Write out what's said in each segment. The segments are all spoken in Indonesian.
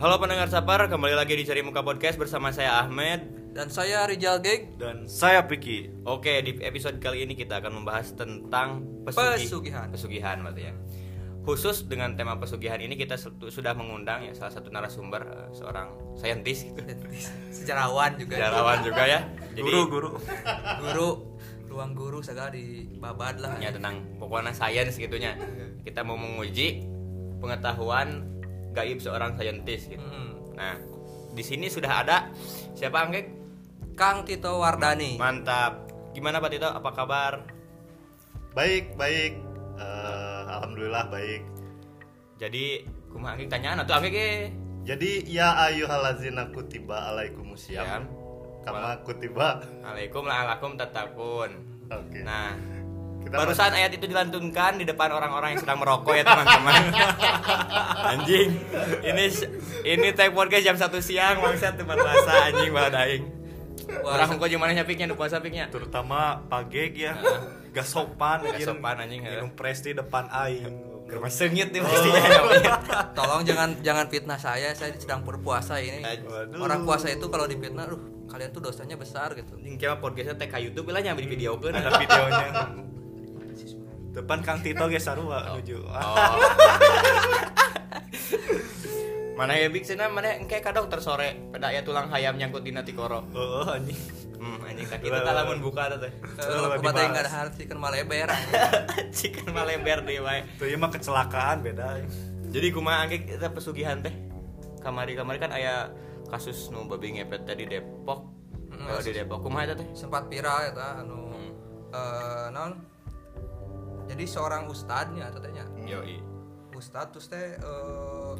Halo pendengar Sapar, kembali lagi di Cari Muka Podcast bersama saya Ahmed. Dan saya Rijal Geg dan saya Piki. Oke, di episode kali ini kita akan membahas tentang pesugih- Pesugihan. Pesugihan berarti ya. Khusus dengan tema pesugihan ini kita su- sudah mengundang ya salah satu narasumber eh, seorang saintis gitu. sejarawan juga Sejarawan juga ya. Jadi Guru, guru. guru ruang guru segala di babad lah ya tentang pokoknya sains gitunya. Kita mau menguji pengetahuan gaib seorang saintis gitu. Hmm. Nah, di sini sudah ada siapa Anggek? Kang Tito Wardani Mantap. Gimana Pak Tito? Apa kabar? Baik, baik. Eh, Alhamdulillah baik. Jadi kumaha Anggek tanyaan atau Anggek eh? Jadi ya ayyuhallazina kutiba alaikumusiyam. Siam. Kama kutiba. Alaikum la'alakum tatakun. Oke. Nah, Kita barusan ayat itu dilantunkan di depan orang-orang yang sedang merokok ya teman-teman. anjing. Ini ini tag podcast jam 1 siang bangsat teman puasa anjing bahan aing. Orang kok gimana nyapiknya nu puasa piknya? terutama pageg ya. Gak sopan Gak anjing. sopan, anjing, ya. Minum presti depan aing. Germa sengit nih pastinya namanya. tolong jangan jangan fitnah saya saya sedang berpuasa ini Waduh. orang puasa itu kalau difitnah aduh kalian tuh dosanya besar gitu Anjing kira podcastnya tag ka YouTube lah nyambi video kan. Ada videonya. Depan Kang Tito ge sarua nuju. Oh. mana ya big sana mana engke ka dokter sore pada aya tulang hayam nyangkut di tikoro. Oh, anjing. Hmm, anjing tak kita tak lamun buka teh. dibahas. nggak ada harus kan malah lebar Cikan maleber deh wae. Tuh ya mah kecelakaan beda. Jadi kumaha angge kita pesugihan teh. Kamari-kamari kan aya kasus nu babi ngepet tadi Depok. Hmm, di Depok kumaha eta teh? sempat viral ya anu Hmm. eh, non jadi seorang ustadnya katanya Yoi. ustad terus teh eh,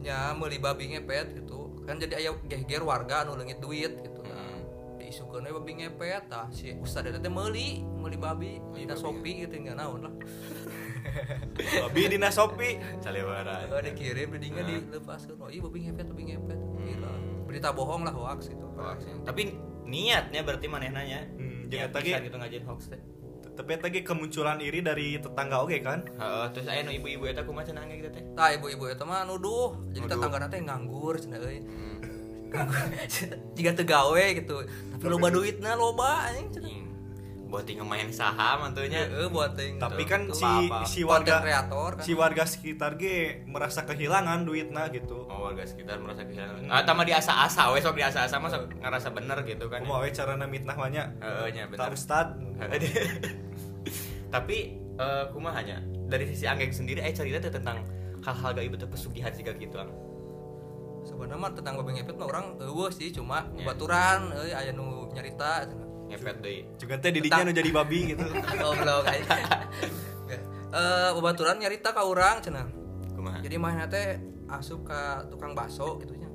nya meuli babi ngepet gitu kan jadi aya geger warga anu leungit duit gitu nah Hmm. diisukeun we babi ngepet tah si ustad teh meuli meuli babi dina Shopee gitu nggak naon lah Babi dina Shopee. Salewara. Eh, dikirim didinya dilepaskeun oh iya babi ngepet babi ngepet gila berita bohong lah hoax gitu Hoax ya. Tapi niatnya berarti maneh-nanya. Hmm, Niat jangan gitu ngajin hoax teh. Tapi tadi kemunculan iri dari tetangga oke kan? Heeh, terus aya nu ibu-ibu eta kumaha cenah kita teh? tah ibu-ibu eta mah nuduh jadi Nuduh. tetangga teh nganggur cenah euy Hmm. jika tegawe gitu tapi loba duitna loba anjing cenah Anjing. Buat tinggal main saham antunya. Heeh, buat ting Tapi gitu. kan si apa-apa. si warga kreator kan. si warga sekitar ge merasa kehilangan duitnya gitu. Oh, warga sekitar merasa kehilangan. Ah, tama di asa-asa, we sok di asa-asa mah sok ngerasa bener gitu kan. Kumaha we carana mitnah mah nya? Heeh, nya bener. ustad. Tapi eh kumahanya dari sisi Anggeng sendiri eh cerita tentang hal-hal gaib atau pesugihan sih gitu ang. sebenarnya mah tentang babi ngepet mah orang eueuh sih cuma Ya. baturan euy aya nu nyarita. Ngepet deui. Juga teh didinya nu jadi babi gitu. goblok aja eh babaturan nyarita ka urang cenah Kumaha? jadi mana teh asup ka tukang bakso gitu nya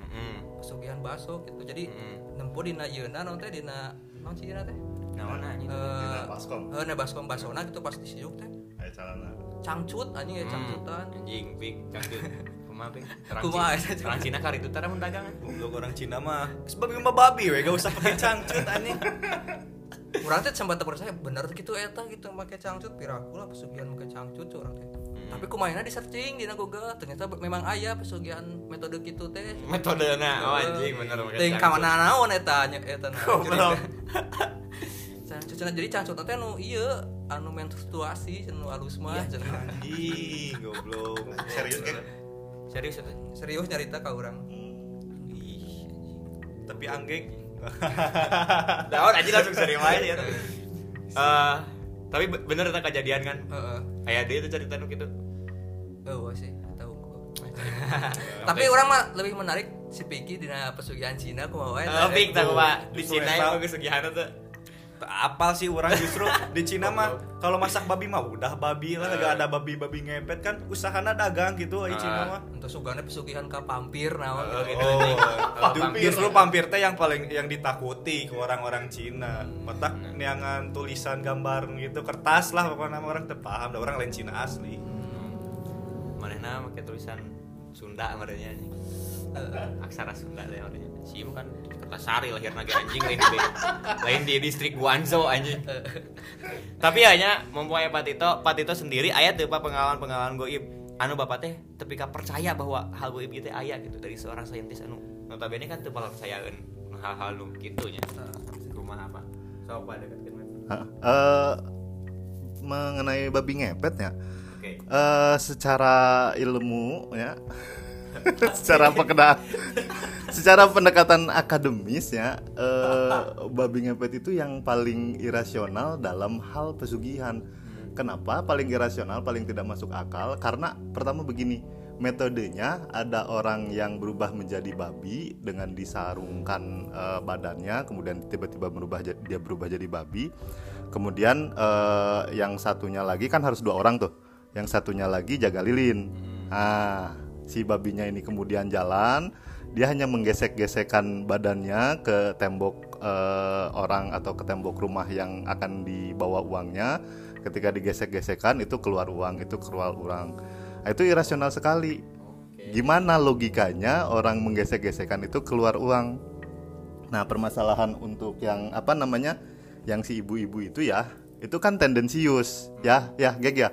Heeh. pesugihan bakso gitu jadi Heeh. nempo dina naon teh dina naon sih dina teh Naon anjing? eh baskom. eh na baskom basona gitu pas disiuk teh Aya calana. cangcut anjing ya cangcutan Hmm, Anjing, pik, cangcut. Kumaha pik? Orang Kumaha, Cina-? Orang kari itu tara mun dagangan. Goblok orang Cina mah. Geus babi mah babi we, gak usah pakai cangcut anjing. Urang teh sempat percaya bener gitu eta gitu make cangcut piraku lah pesugihan make cangcut tuh urang teh. Tapi kumaina di searching dina Google ternyata memang aya pesugihan metode gitu teh. Metodena, oh anjing bener make Teuing cangcut. ka mana naon eta nya eta na. Cenah jadi cangcut teh anu ieu anu menstruasi cenah nu alus mah cenah. Anjing, goblok. Serius kan? Serius eta? Serius nyarita ka urang. Ih, anjing. Tapi anggeng Daun aja langsung sering main ya. Eh, tapi be- bener eta kejadian kan? Heeh. Kayak dia tuh cerita nu gitu. Oh sih tahu. Tapi orang mah lebih menarik si Piki dina pesugihan Cina kumaha wae. Eh, pik tak Pak. Di Cina yang bagus segihan tuh. Apal sih orang justru di Cina mah kalau masak babi mah udah babi lah gak ada babi-babi ngepet kan usahana dagang gitu di Cina Ah. mah Untuk sugane pesugihan ka pampir naon. Oh, gitu. Oh, pampir. justru pampir teh yang paling yang ditakuti ke orang-orang Cina. Matak Hmm. neangan tulisan gambar gitu kertas lah pokoknya orang teu paham, orang lain Cina asli. Manehna make tulisan Sunda marenya anjing. Aksara Sunda teh marenya. Si bukan Kertasari lahir naga anjing lain di lain di distrik Guangzhou anjing. Tapi hanya mempunyai Patito, Patito sendiri ayat tuh Pak pengalaman-pengalaman goib anu bapak teh tapi percaya bahwa hal goib itu aya gitu dari seorang saintis anu notabene kan teu percayaan hal-hal nu kitu nya rumah apa so? Hah? Eh, mengenai babi ngepet ya oke eh, secara ilmu ya secara pendekatan secara pendekatan akademis ya eh, babi ngepet itu yang paling irasional dalam hal pesugihan. Kenapa paling irasional paling tidak masuk akal? Karena pertama begini metodenya ada orang yang berubah menjadi babi dengan disarungkan eh, badannya kemudian tiba-tiba berubah dia berubah jadi babi. Kemudian eh, yang satunya lagi kan harus dua orang tuh. Yang satunya lagi jaga lilin. Ah si babinya ini kemudian jalan dia hanya menggesek-gesekkan badannya ke tembok eh, orang atau ke tembok rumah yang akan dibawa uangnya. Ketika digesek-gesekkan itu keluar uang itu keluar uang Nah, itu irasional sekali. Gimana logikanya orang menggesek-gesekkan itu keluar uang? Nah permasalahan untuk yang apa namanya yang si ibu-ibu itu ya itu kan tendensius ya ya geg ya?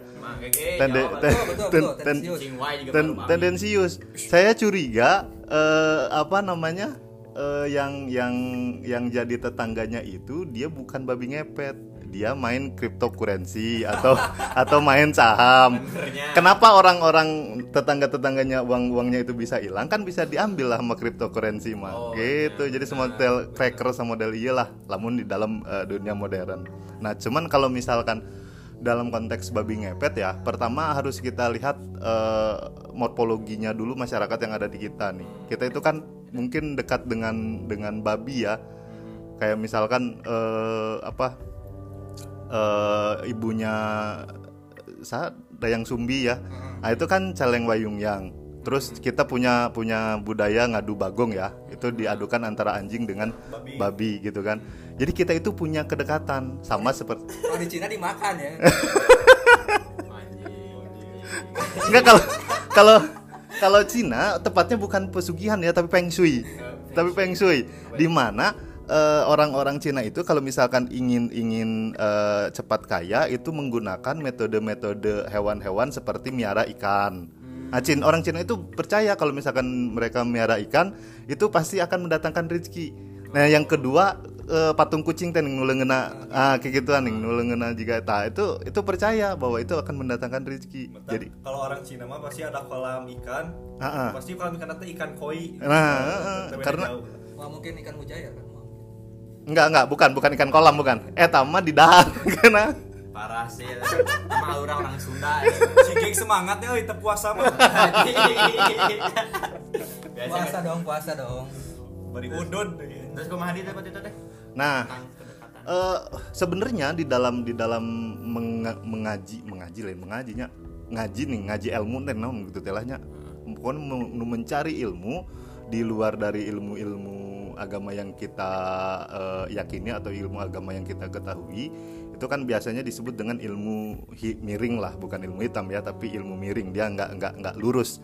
Tende- ten- ten- ten- tendensius. Ten- saya curiga eh, apa namanya eh, yang yang yang jadi tetangganya itu dia bukan babi ngepet. Dia main cryptocurrency atau atau main saham. Benernya. kenapa orang-orang tetangga-tetangganya uang-uangnya itu bisa hilang? Kan bisa diambil lah sama cryptocurrency mah. Oh, gitu. jadi semodel cracker sama model iyalah. Lamun di dalam eh, dunia modern nah cuman kalau misalkan dalam konteks babi ngepet ya pertama harus kita lihat eh, morfologinya dulu masyarakat yang ada di kita nih. Kita itu kan mungkin dekat dengan dengan babi ya. Kayak misalkan eh, apa eh, ibunya sa Dayang Sumbi ya. Nah itu kan celeng wayung yang terus kita punya punya budaya ngadu bagong ya. Itu diadukan antara anjing dengan Babi. babi gitu kan jadi kita itu punya kedekatan sama seperti Kalau di Cina dimakan ya. Enggak kalau kalau kalau Cina tepatnya bukan pesugihan ya tapi feng shui. Tapi feng shui di mana eh, orang-orang Cina itu kalau misalkan ingin ingin eh, cepat kaya itu menggunakan metode-metode hewan-hewan seperti miara ikan. Nah, Cin, orang Cina itu percaya kalau misalkan mereka miara ikan itu pasti akan mendatangkan rezeki. Nah, yang kedua eh, patung kucing teh ning nuleungeuna ah kayak gituan ning nuleungeuna juga tah itu itu percaya bahwa itu akan mendatangkan rezeki. Jadi kalau orang Cina mah pasti ada kolam ikan ah. pasti kolam ikan itu ikan koi Nah, ah, ah. Beda karena jauh. Wah mungkin ikan mujair kan. Enggak enggak bukan bukan ikan kolam bukan. Eh tama di dahar karena parah sih emang orang orang Sunda ya. si geng semangat ya itu puasa mah Biasa Puasa dong, puasa dong. Bari udun terus kumaha di tempat itu teh? Nah eh sebenarnya di dalam di dalam menga- mengaji mengaji lain mengajinya. Ngaji nih ngaji ilmu teh naon gitu telahnya pokoknya mau- mau mencari ilmu di luar dari ilmu-ilmu agama yang kita eh, yakini atau ilmu agama yang kita ketahui itu kan biasanya disebut dengan ilmu miring lah. Bukan ilmu hitam ya tapi ilmu miring. Dia nggak nggak nggak lurus.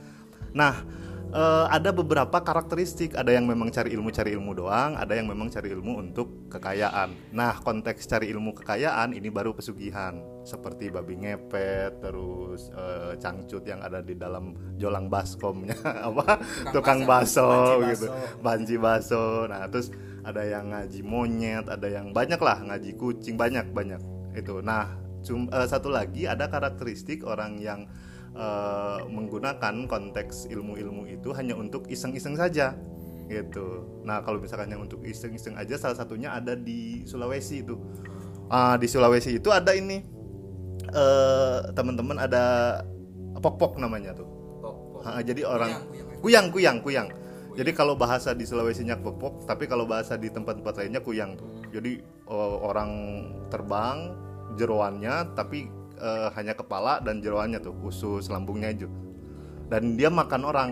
Nah eh, ada beberapa karakteristik. Ada yang memang cari ilmu cari ilmu doang. Ada yang memang cari ilmu untuk kekayaan. Nah konteks cari ilmu kekayaan ini baru pesugihan. Seperti babi ngepet terus eh, cangcut yang ada di dalam jolang baskomnya. Apa? Tukang baso Banci gitu. Baso. banci baso nah terus ada yang ngaji monyet ada yang banyak lah ngaji kucing. Banyak banyak. Itu. Nah cum- eh, satu lagi ada karakteristik orang yang eh, menggunakan konteks ilmu-ilmu itu hanya untuk iseng-iseng saja gitu. Nah kalau misalkan yang untuk iseng-iseng aja salah satunya ada di Sulawesi itu. Ah, di Sulawesi itu ada ini eh teman-teman ada pok-pok namanya tuh. Ah, jadi orang Kuyang, kuyang kuyang kuyang. Jadi kalau bahasa di Sulawesinya pok tapi kalau bahasa di tempat-tempat lainnya kuyang tuh. Jadi eh, orang terbang jeroannya tapi eh, hanya kepala dan jeroannya tuh usus lambungnya aja. Dan dia makan orang.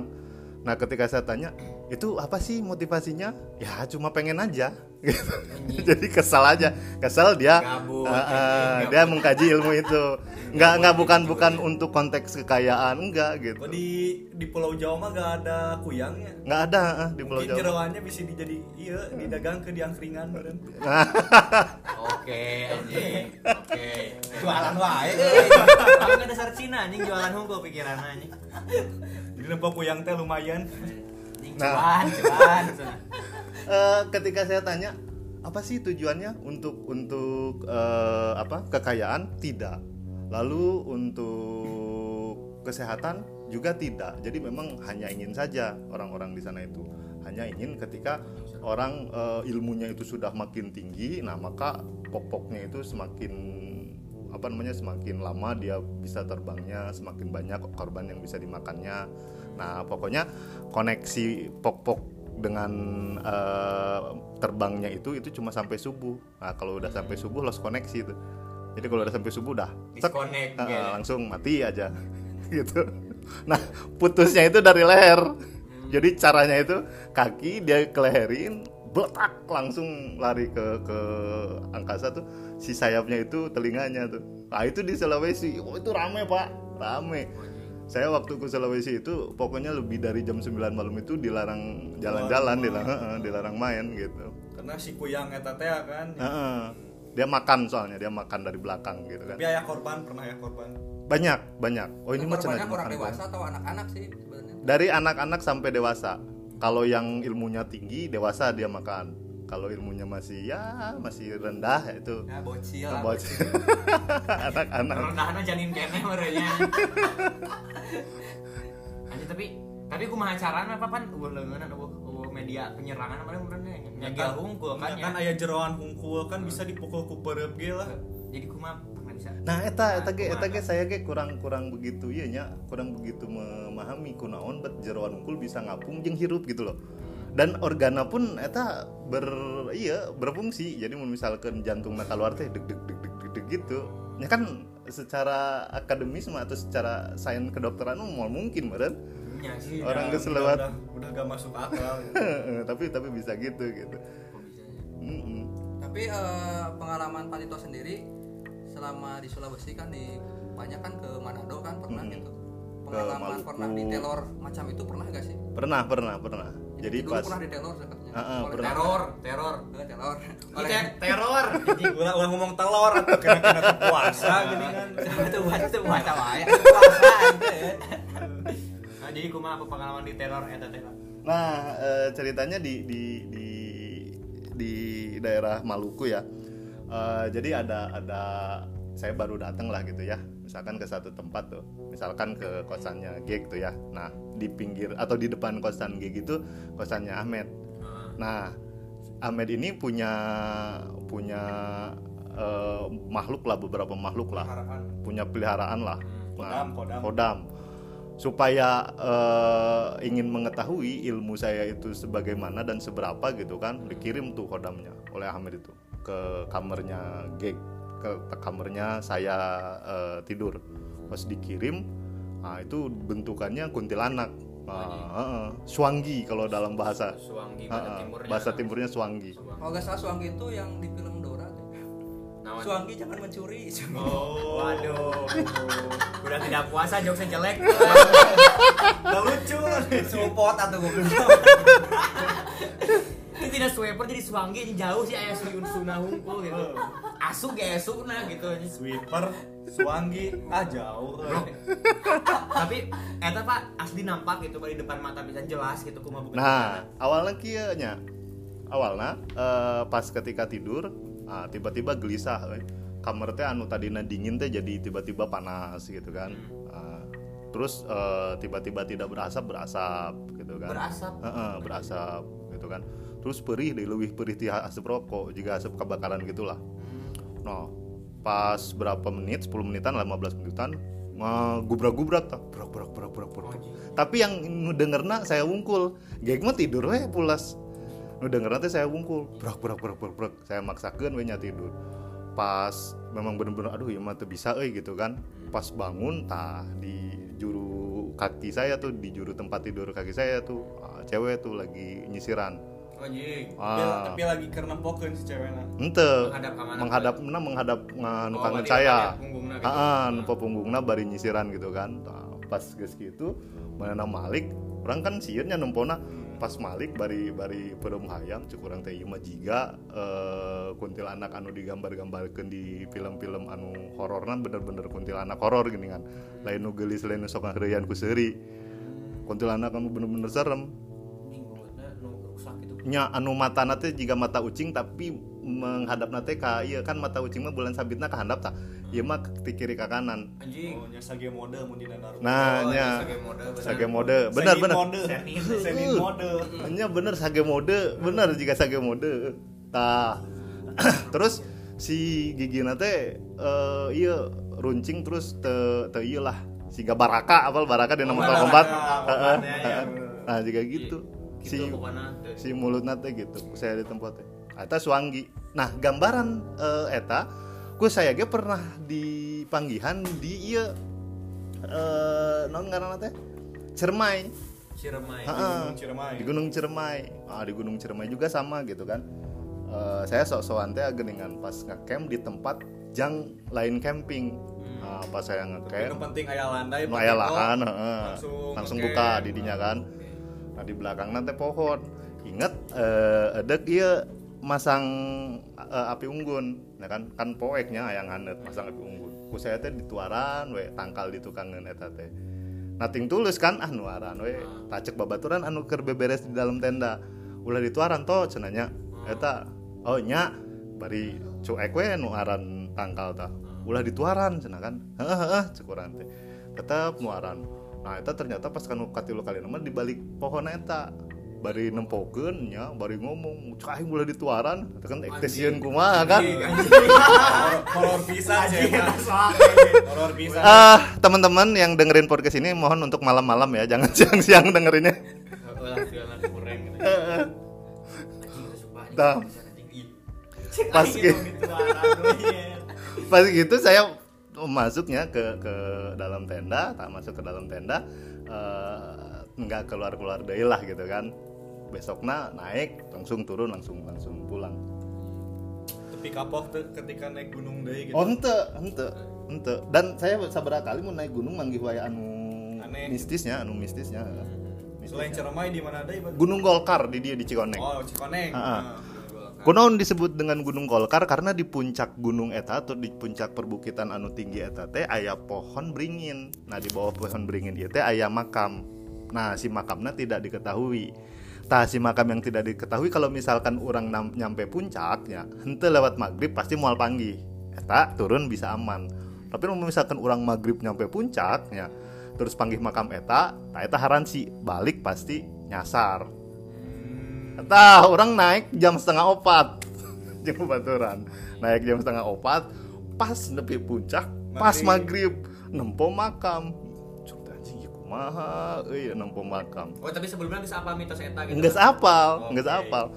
Nah ketika saya tanya itu apa sih motivasinya? Ya cuma pengen aja gitu. jadi kesal aja kesal dia Gabut, eh, anjing, dia mengkaji ilmu itu nggak nggak bukan bukan untuk konteks kekayaan enggak gitu di di Pulau Jawa mah gak ada kuyangnya. nggak ada eh, di Pulau Mungkin Jawa jeroannya bisa dijadi iya didagang ke diangkringan. Oke. Jualan wae Kamu kan dasar Cina anjing jualan hukum pikiran anjing. Jadi nempo kuyang teh lumayan. Nah. cuan, cuan. Eh, ketika saya tanya apa sih tujuannya untuk untuk eh, apa kekayaan tidak lalu untuk kesehatan juga tidak jadi memang hanya ingin saja orang-orang di sana itu hanya ingin ketika orang eh, ilmunya itu sudah makin tinggi nah maka pokoknya itu semakin apa namanya semakin lama dia bisa terbangnya semakin banyak korban yang bisa dimakannya. Nah pokoknya koneksi pok-pok dengan eh, terbangnya itu itu cuma sampai subuh. Nah kalau udah sampai subuh lost koneksi itu. Jadi kalau udah sampai subuh Disconnect, eh, gitu. langsung mati aja. Gitu. Nah putusnya itu dari leher. Jadi caranya itu kaki dia keleherin betak langsung lari ke ke angkasa tuh si sayapnya itu telinganya tuh. Nah itu di Sulawesi. Oh itu rame pak. Rame. Saya waktu ke Sulawesi itu pokoknya lebih dari jam 9 malam itu dilarang jalan-jalan dilarang heeh, dilarang main gitu. Karena si kuyang eta teh kan. Heeh. dia makan soalnya. Dia makan dari belakang gitu kan. Tapi aya korban, pernah ya korban. banyak banyak. Oh ini mah cenah banyak orang dewasa atau anak-anak sih sebenarnya? Dari anak-anak sampai dewasa kalau yang ilmunya tinggi dewasa dia makan. Kalau ilmunya masih ya masih rendah itu. Ya bocil lah bocil. anak-anak. Rendahnya janin kene merenya. Anjing tapi tapi kumaha carana apa pan? Eueuh leungeun media penyerangan apa urangnya nyagel hungkul kan kan ya. aya jeroan hungkul kan bisa dipukul ku peureup ge lah. Jadi pernah bisa. nah eta eta ge eta ge saya ge kurang kurang begitu iya nya kurang begitu memahami kunaon bet jeroan unggul bisa ngapung jeung hirup gitu loh dan organa pun eta ber iya berfungsi jadi mun misalkan jantungnya keluar teh deg deg deg deg deg, deg gitu ya kan secara akademis mah atau secara sains kedokteran mah moal mungkin meren Nya sih. Orang Ya, lewat. udah, udah gak masuk akal. tapi tapi bisa gitu gitu bisa ya? Tapi eh, pengalaman Panito sendiri selama di Sulawesi kan di banyak kan ke Manado kan pernah Mm-mm. gitu pengalaman Maluku. pernah di telor macam itu pernah gak sih pernah pernah pernah jadi dulu pas pernah di telor katanya Ah, ah, Oleh pernah. Teror, teror. Eh, telor Ini oleh teror. ulah ulah ngomong telur atau kena kena puasa gini kan. itu buat itu buat apa ya puasa ya. Nah, jadi kumaha apa pengalaman di teror eta teh? Pak? Nah, eh, ceritanya di di di di daerah Maluku ya. Eh, jadi ada ada saya baru datang lah gitu ya. Misalkan ke satu tempat tuh, misalkan ke kosannya Geg tuh ya. Nah, di pinggir atau di depan kosan Geg itu kosannya Ahmed. Nah, Ahmed ini punya punya eh, makhluk lah beberapa makhluk lah, Harapan. punya peliharaan lah. Kodam, kodam. kodam. Supaya eh, ingin mengetahui ilmu saya itu sebagaimana dan seberapa gitu kan, dikirim tuh kodamnya oleh Ahmed itu ke kamarnya Geg, ke, ke kamarnya saya eh, tidur. Pas dikirim, nah itu bentukannya kuntilanak. Nah, heeh. Swangi kalau dalam bahasa Suwangi pada Heeh, timurnya. bahasa timurnya Swangi. kalau nggak salah Suanggi itu yang di film Dora tuh Naon? Suanggi jangan mencuri Oh, waduh. Udah tidak puasa jokesnya jelek. Gak lucu. support atau gue Swiper jadi suwangi ini jauh sih ayah suyun sunah hungkul gitu. Asu ge suna gitu. Sweeper, Suwangi, ah jauh. Tapi eta Pak asli nampak gitu di depan mata bisa jelas gitu kumaha bukan. Nah, awalnya kieu nya. Awalnya eh, pas ketika tidur, ah, tiba-tiba gelisah euy. Kamar teh anu tadina dingin teh jadi tiba-tiba panas gitu kan. Ah, terus eh, tiba-tiba tidak berasap berasap gitu kan. Berasap? Heeh, berasap gitu kan. Terus perih deh lebih perih ti asap rokok jika asap kebakaran gitulah. Nah, pas berapa menit, 10 menitan, 15 menitan, gubrak-gubrak tak, brak brak brak brak brak. Tapi yang dengerna saya wungkul, gek mah tidur we pulas. Nu dengerna teh saya wungkul, brak brak brak brak brak. Saya maksakeun we nya tidur. Pas memang bener-bener aduh ya mah bisa euy gitu kan. Pas bangun tah di juru kaki saya tuh di juru tempat tidur kaki saya tuh ah, cewek tuh lagi nyisiran anjing. Ah. Tapi lagi karena pokeun si cewekna ente Menghadap mana? menghadap nah, menghadap nganu Oh, kangen saya. Heeh, punggungna bari nyisiran gitu kan. Nah, pas geus gitu mana Malik orang kan sieunnya nempona pas Malik bari bari perum hayam cuk urang teh mah jiga eh, kuntilanak anu digambar-gambarkeun di film-film anu hororna bener-bener kuntilanak horor gini kan. Lain nu geulis lain nu sok ngaheureyan ku seuri. Kuntilanak anu bener-bener serem nya anu mata nate jika mata ucing tapi menghadap nate ka iya kan mata ucing mah bulan sabitna ka handap tah ieu mah ke kiri ka kanan. Anjing. Oh nya sage mode mun dina Naruto nah Oh, nya. sage mode, bener. sage mode. Bener bener. mode. Nya bener sage mode. Bener jika sage mode. Tah terus si gigi nate eh iya runcing terus te te iya lah. Siga baraka apal baraka di nama Baraka, kombat ya. heeh. nah jika gitu si Gitu si mulut nate gitu saya di tempatnya. Eta suanggi nah gambaran eh, eta ku saya ge pernah di panggihan di iya eh non ngaranna teh? Cermai Ciremai. Heeh. Gunung Ciremai. di Gunung Ciremai. Ah di Gunung Ciremai juga sama gitu kan. Eh, saya sok-sokan teh geningan pas ngecamp di tempat jang lain camping. Nah, pas saya Yang ngecamp. penting aya landai aya lahan langsung langsung buka didinya kan nah di belakang nanti pohon. Inget eh ada dia masang eh, api unggun. Ya kan? Kan poeknya yang hanet masang api unggun. Ku saya teh dituaran we tangkal di tukangan eta teh nating tulus kan ah nuaran we. Tacek babaturan anu keur beberes di dalam tenda. Ulah dituaran toh cenanya eta oh nya. Bari cuek we nuaran tangkal tah ulah dituaran cenah kan? Heeh heeh cek urang teh. Tetep nuaran nah eta ternyata pas kanu katilu kali nama di balik pohon eta. Bari nempokeun nya bari ngomong cai ulah dituaran. Eta kan ektesieun kumaha kan? Horor- pisan horor pisan ah teman-teman yang dengerin podcast ini mohon untuk malam-malam ya jangan siang-siang dengerinnya. Tah. bisa pas gitu pas gitu saya masuknya ke ke dalam tenda tak masuk ke dalam tenda eh, nggak keluar keluar dari lah gitu kan. Besoknya naik langsung turun langsung langsung pulang. Tapi kapok tuh ketika naik gunung deui gitu. Oh ente ente ente. Dan saya sabar kali mau naik gunung manggih waya anu Aneh. mistisnya anu mistisnya. Selain Ciremai di mana Bang? Gunung Golkar di dia di Cikoneng. Oh Cikoneng. Ah. Kunaon disebut dengan Gunung Golkar karena di puncak gunung eta atau di puncak perbukitan anu tinggi eta teh aya pohon beringin. Nah di bawah pohon beringin itu teh aya makam. Nah si makamnya tidak diketahui. Tah si makam yang tidak diketahui kalau misalkan orang nyampe puncaknya, hente lewat maghrib pasti mual panggih. Eta turun bisa aman. Tapi kalau misalkan orang maghrib nyampe puncaknya, terus panggih makam eta, tah eta haransi balik pasti nyasar. Tah, orang naik jam setengah opat Jam baturan Naik jam setengah opat Pas nepi puncak Pas maghrib Nempo makam Cuk anjing ieu kumaha euy nempo makam Oh, tapi sebelumnya bisa apa mitos eta gitu. Geus apal, Oke. geus apal.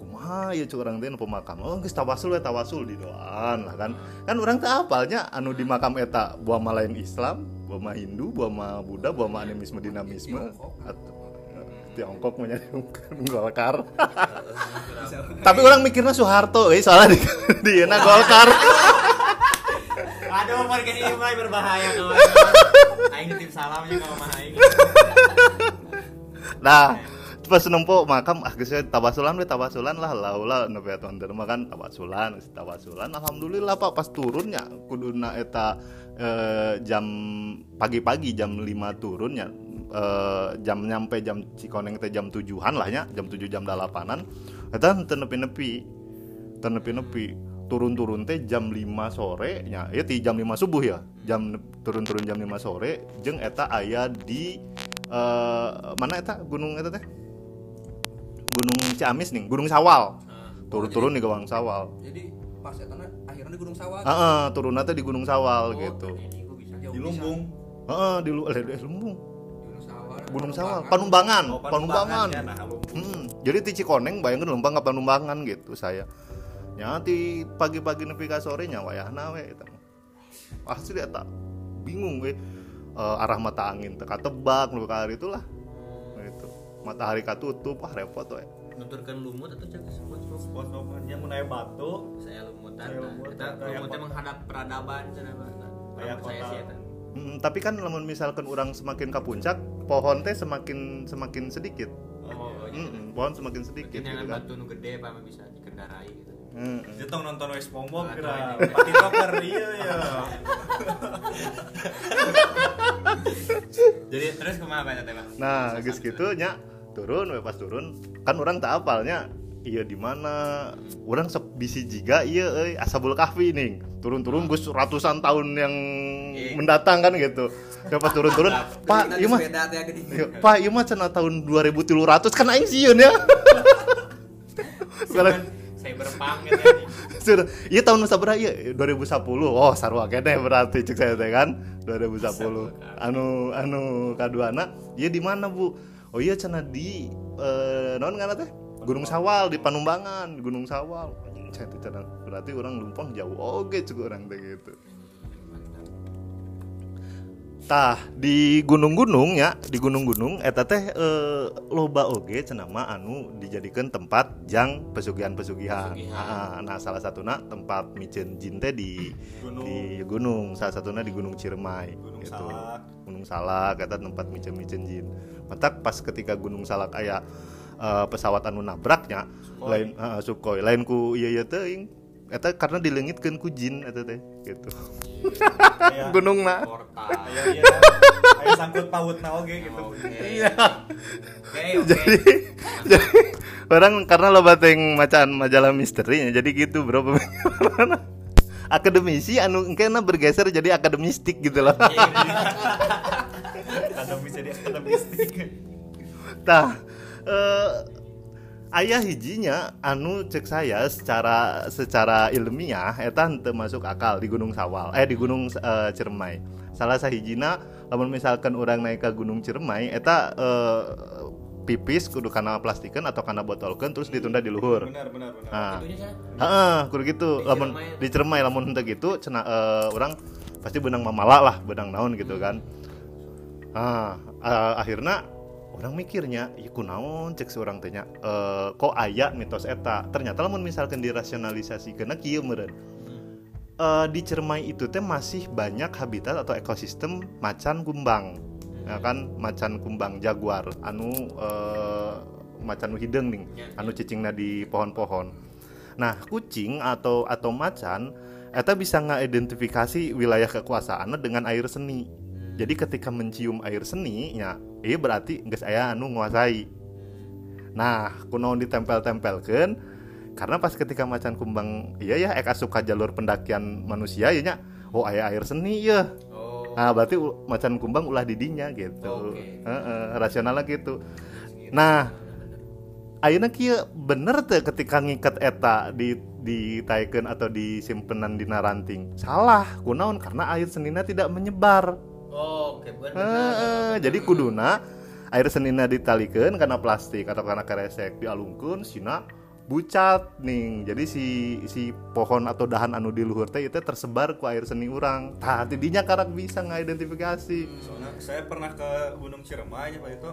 Kumaha ya cuk urang teh nempo makam. Oh geus tawasul we tawasul di doaan lah kan. Kan urang teh apalnya anu di makam eta buah mah lain Islam, buah mah Hindu, buah mah Buddha, buah mah animisme dinamisme atau Tiongkok nyari Golkar. Tapi orang mikirnya Soeharto, eh soalnya di di na Golkar. Aduh, podcast ini mulai berbahaya kawan. Aing titip salamnya kalau mah aing. Nah, pas nempo makam ah geus we tawasulan lah laula nepi atuh mah kan tawasulan geus tawasulan alhamdulillah Pak pas turunnya kuduna eta eh, jam pagi-pagi jam 5 turunnya eh, jam nyampe jam Cikoneng teh jam 7-an lah nya jam 7 jam 8-an eta henteu nepi-nepi teu nepi-nepi turun-turun teh jam 5 sore nya ya ti jam 5 subuh ya jam turun-turun jam 5 sore jeung eta aya di eh, mana eta gunung eta teh? Gunung Ciamis nih Gunung Sawal. Turun-turun di Gawang Sawal. Jadi pas eta akhirnya di Gunung Sawah Heeh, turunnya teh di Gunung Sawal gitu. gua bisa di Lumbung. Heeh, di lu eh, eh, Lumbung Gunung Sawah Gunung Sawal Panumbangan Oh, Panumbangan ya, nah, Lumbung. Hmm, jadi di Cikoneng bayangkan numpang ke Panumbangan gitu saya. Nyati pagi-pagi nepi ka sore nya wayahna we eta mah. Asli eta bingung we Eh, arah mata angin teka tebak nu ka itulah. Gitu. Matahari katutup ah repot we. nuturkan lumut atau jaga SpongeBob SpongeBob nya mun aya batu saya lumutan Saya nah, lumutan, kita lumutnya menghadap peradaban cenah. Nah, Kayak saya kota. sih eta. Mm, tapi kan lamun misalkan orang semakin ke puncak pohon teh semakin semakin sedikit. Oh iya. Mm-mm, pohon semakin sedikit mungkin gitu kan. batu nu gede Pak mah bisa dikendarai gitu. Mm-mm. Dia tong nonton we SpongeBob Nah, kira. itu. pati toker iya ya Jadi terus ke mana Pak Teh? Nah, geus gitu. nya turun we pas turun. Kan orang tak apalnya iya di mana? Orang sok bisi jiga iya euy ashabul kahfi nih turun-turun gus ratusan tahun yang mendatang kan gitu ya pas turun-turun pak iya mah beda teh gede iya, pak iya mah cenah tahun 2300 kan aing sieun ya Sekarang- Saya berpang gitu ya. Sudah, iya tahun sabaraha iya 2010. Oh, sarua gede berarti cek saya teh kan 2010. Anu anu kaduana, iya di mana, Bu? Oh iya cenah di eh naon ngaranna teh? Gunung Sawal di Panumbangan, Gunung Sawal. Anjing saya berarti orang lumpang jauh oge cek orang teh gitu. Tah di gunung-gunung ya di gunung-gunung eta teh eh, loba oge cenah mah anu dijadikan tempat jang pesugihan-pesugihan. Ah, nah salah satuna tempat micen jin teh di Gunung. di gunung salah satunya di Gunung Ciremai Gunung gitu. Salak. Gunung Salak eta tempat micen-micen jin. Matak pas ketika Gunung Salak aya eh, pesawat anu nabraknya lain heeh, Sukhoi lain ku ieu ieu teuing eta karena dileungitkeun ku jin eta teh gitu. Gunungna. Portal. Aya iya. Aya sangkut pautna oge gitu. Iya. Oke, oke. jadi jadi orang karena lo bateng macaan majalah misteri jadi gitu bro akademisi anu kena bergeser jadi akademistik gitu loh Akademis jadi akademistik. tah eh, ayah hijinya anu cek saya secara secara ilmiah eta henteu masuk akal di Gunung Sawal eh di Gunung eh, Ciremai salah sahijina lamun misalkan orang naik ke Gunung Ciremai eta eh, pipis kudu kana plastikan atau kana botolkeun terus ditunda di luhur Benar benar benar. Nah. Heeh, kudu gitu. Di Lamun Ciremai. di Ciremai lamun henteu gitu cenah eh, orang pasti benang mamala lah, benang naon gitu kan. Ah, eh, akhirnya orang mikirnya, ieu kunaon cek seorang tanya, eh, kok aya mitos eta. Ternyata lamun misalkan dirasionalisasikeun kieu meureun. Eh, di Ciremai itu teh masih banyak habitat atau ekosistem macan kumbang. Ya kan, macan kumbang jaguar anu eh, macan hideung nih, anu cicingna di pohon-pohon. Nah, kucing atau atau macan eta bisa ngidentifikasi wilayah kekuasaannya dengan air seni. Jadi ketika mencium air seni nya, iya berarti geus aya anu nguasai. Nah, kunaon ditempel-tempelkeun karena pas ketika macan kumbang iya ya eka suka jalur pendakian manusia ya nya, oh aya air seni ya. Oh. Nah, berarti macan kumbang ulah didinya gitu. Oke. Heeh, rasionalnya gitu. Nah, ayeuna kieu bener teh ketika ngikat eta di ditaikeun atau disimpenan di ranting. Salah, kunaon karena air senina tidak menyebar. Oh, oke benar. Heeh, jadi kuduna air senina ditalikeun karena plastik atau karena keresek dialungkeun sina bucat nih jadi si si pohon atau dahan anu di luhur teh itu tersebar ku air seni urang tah tidinya karak bisa ngidentifikasi Soalnya saya pernah ke Gunung Ciremai ya Pak itu.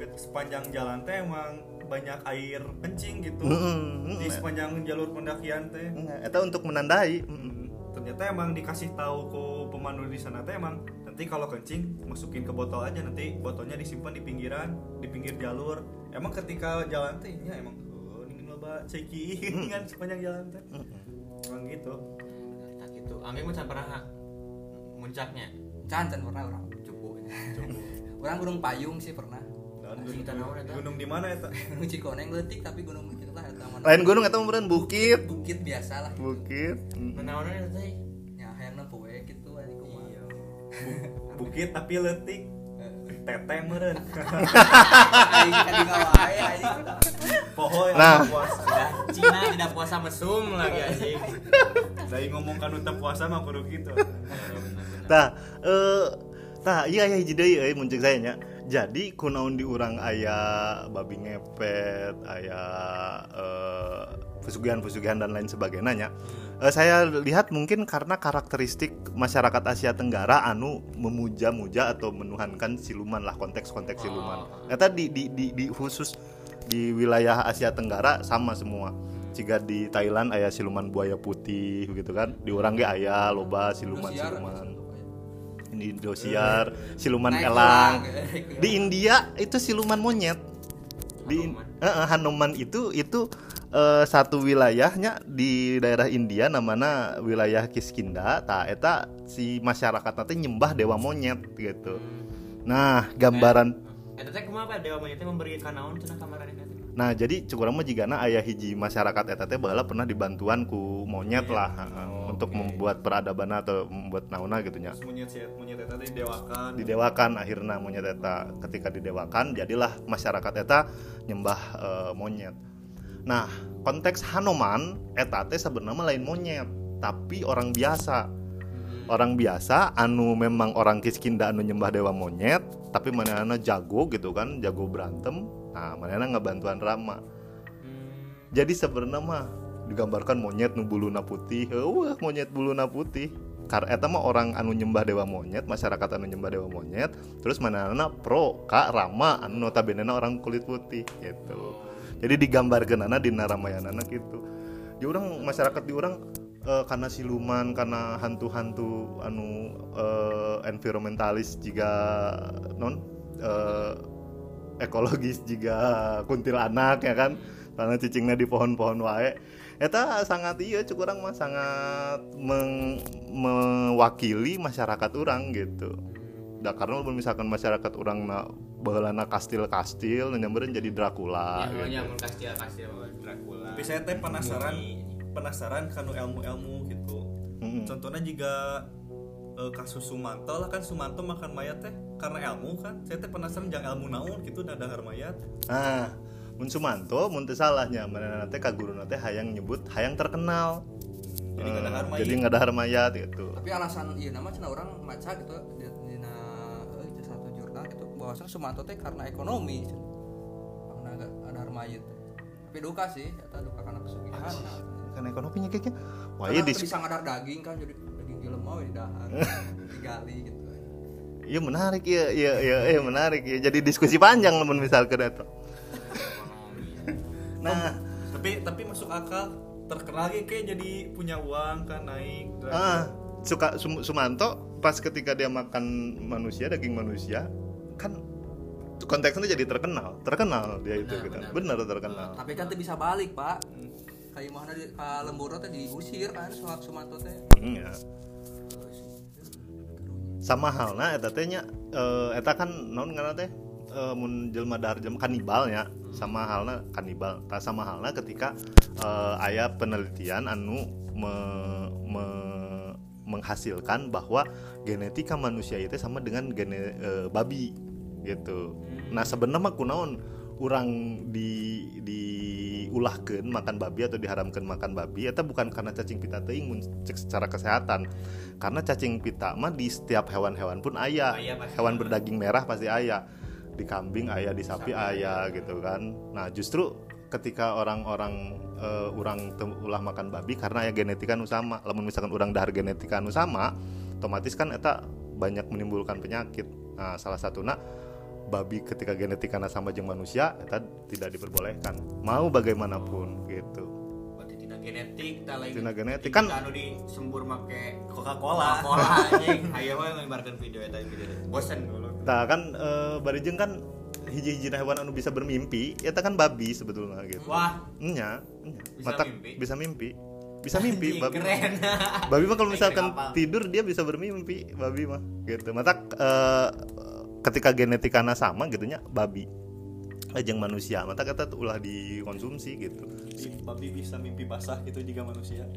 Ke sepanjang jalan teh emang banyak air kencing gitu. Mm-mm, Di mm. sepanjang jalur pendakian teh. itu untuk menandai mm. Ternyata emang dikasih tahu ke pemandu di sana teh emang nanti kalau kencing masukin ke botol aja nanti botolnya disimpan di pinggiran di pinggir jalur. Emang ketika jalan teh ya emang oh, ini loba ceki kan sepanjang jalan teh. Emang gitu. Nah, gitu. Angge mah can pernah muncaknya. can can pernah orang cupu orang gunung payung sih pernah gunung, gunung di mana eta? gunung cikoneng letik tapi gunung kita lah eta mana lain gunung atau kemudian bukit bukit biasa lah bukit mm. Menawaran teh. ya hayang nempuh we gitu anjing kumaha Iya. Bukit tapi letik. Teteh meureun. aing tadi ngawae anjing Poho yang Nah. puasa. Cina tidak puasa mesum lagi anjing. Dari ngomong kan udah puasa mah kudu gitu. tah eh tah iya hiji deui euy muncul saya nya jadi kunaon di urang aya babi ngepet aya eh pesugihan-pesugihan dan lain sebagainya nya. Eh, saya lihat mungkin karena karakteristik masyarakat Asia Tenggara anu memuja-muja atau menuhankan siluman lah konteks-konteks siluman. Eta di, di, di, di khusus di wilayah Asia Tenggara sama semua jika di Thailand ayah siluman buaya putih gitu kan di orang ge aya loba siluman Indosiar, siluman gitu. Di Indosiar siluman Naik elang. di India itu siluman monyet. Di Hanuman. Eh, eh, Hanuman itu itu eh, satu wilayahnya di daerah India namanya wilayah Kiskinda. Ta eta si masyarakat nanti nyembah dewa monyet gitu. Nah gambaran Eta teh kumaha dewa monyet teh memberi kanaon cenah nah jadi cukup jigana ayah hiji masyarakat eta teh baheula pernah dibantuan ku monyet lah eh, untuk membuat peradaban atau membuat nauna gitu nya. Terus monyet eta didewakan. Didewakan akhirnya monyet eta. Ketika didewakan jadilah masyarakat eta nyembah eh, monyet. Nah konteks Hanuman eta teh sebenarnya lain monyet tapi orang biasa. Orang biasa anu memang orang Kiskinda anu nyembah dewa monyet tapi mana jago gitu kan jago berantem nah mana ngebantuan Rama. Jadi sebenarnya mah digambarkan monyet nu buluna putih. Wah monyet buluna putih. Karena eta mah orang anu nyembah dewa monyet masyarakat anu nyembah dewa monyet terus mana pro kak Rama anu notabene orang kulit putih gitu. Jadi digambarkan anak di Ramayana gitu. Di orang masyarakat di orang eh, karena siluman karena hantu-hantu anu eh, environmentalis juga non eh, ekologis juga kuntilanak ya kan? Karena cicingnya di pohon-pohon wae eta sangat iya cuk urang mah sangat meng- mewakili masyarakat orang gitu da karena mun misalkan masyarakat orang na baheulana kastil-kastil nyamperin jadi Dracula Ya, gitu. nya mun kastil kastil Dracula. tapi saya teh penasaran penasaran kanu ilmu-ilmu gitu Mm-mm. contohnya juga eh, kasus Sumanto lah kan Sumanto makan mayat teh karena ilmu kan saya teh penasaran jangan ilmu naon gitu nah dahar mayat Ah, mun Sumanto mun teu salahnya mana teh ka guruna teh hayang nyebut hayang terkenal. Jadi nggak dahar Eh, mayat. Jadi nggak dahar mayat gitu. tapi alasan iya nama cina orang maca gitu di, di na eh, satu jurnal gitu bahwasan Sumanto teh karena ekonomi karena ada ada mayit tapi duka sih eta duka karena pesugihan Kan ekonominya kayaknya. Wah, karena iya dis bisa ngadar daging kan jadi daging lemau di dahar digali gitu Iya menarik iya iya iya iya menarik ya. Jadi diskusi panjang mun misalkan eta. Nah, tapi tapi masuk akal terkenal ge kayak jadi punya uang kan naik ah suka Sum- Sumanto pas ketika dia makan manusia daging manusia kan konteksnya jadi terkenal terkenal dia itu gitu. benar. Terkenal. tapi kan teu bisa balik pak. Kayak mana di ka lembur teh diusir kan soal Sumanto teh. Iya. sama halnya eta teh nya eh, eta kan naon ngaranna teh eh, mun jelma dahar jelma kanibal nya sama halnya kanibal. Tah sama halnya ketika eh, aya penelitian anu me- me- menghasilkan bahwa genetika manusia itu sama dengan gene eh, babi gitu. Nah sebenarnya kunaon? Orang di diulahkeun makan babi atau diharamkan makan babi itu bukan karena cacing pita teuing mun cek secara kesehatan. Karena cacing pita mah di setiap hewan-hewan pun ayah. Aya pasti. hewan berdaging merah pasti ayah di kambing ayah di sapi ayah gitu kan nah justru ketika orang-orang eh, orang tem- ulah makan babi karena ya genetika nu sama lamun misalkan orang dahar genetika nu sama otomatis kan eta banyak menimbulkan penyakit nah salah satunya babi ketika genetika sama jeung manusia eta tidak diperbolehkan mau bagaimanapun gitu tina genetik, tak. Tina genetik, kan- anu disembur make Coca-Cola Coca-Cola anjing. Hayo mah ngibarkeun video eta video. Bosen dulu. Nah kan eh, barijeng kan hiji-hiji hewan anu bisa bermimpi. Eta kan babi sebetulnya gitu. Wah, nya nya. Bisa Mata- mimpi? bisa mimpi. Bisa mimpi anjing, babi keren. babi mah kalau misalkan tidur dia bisa bermimpi babi mah gitu. Mata eh, ketika genetikana sama gitunya babi. Ajeng manusia. Mata kata ulah dikonsumsi gitu. Babi bisa mimpi basah gitu jika manusia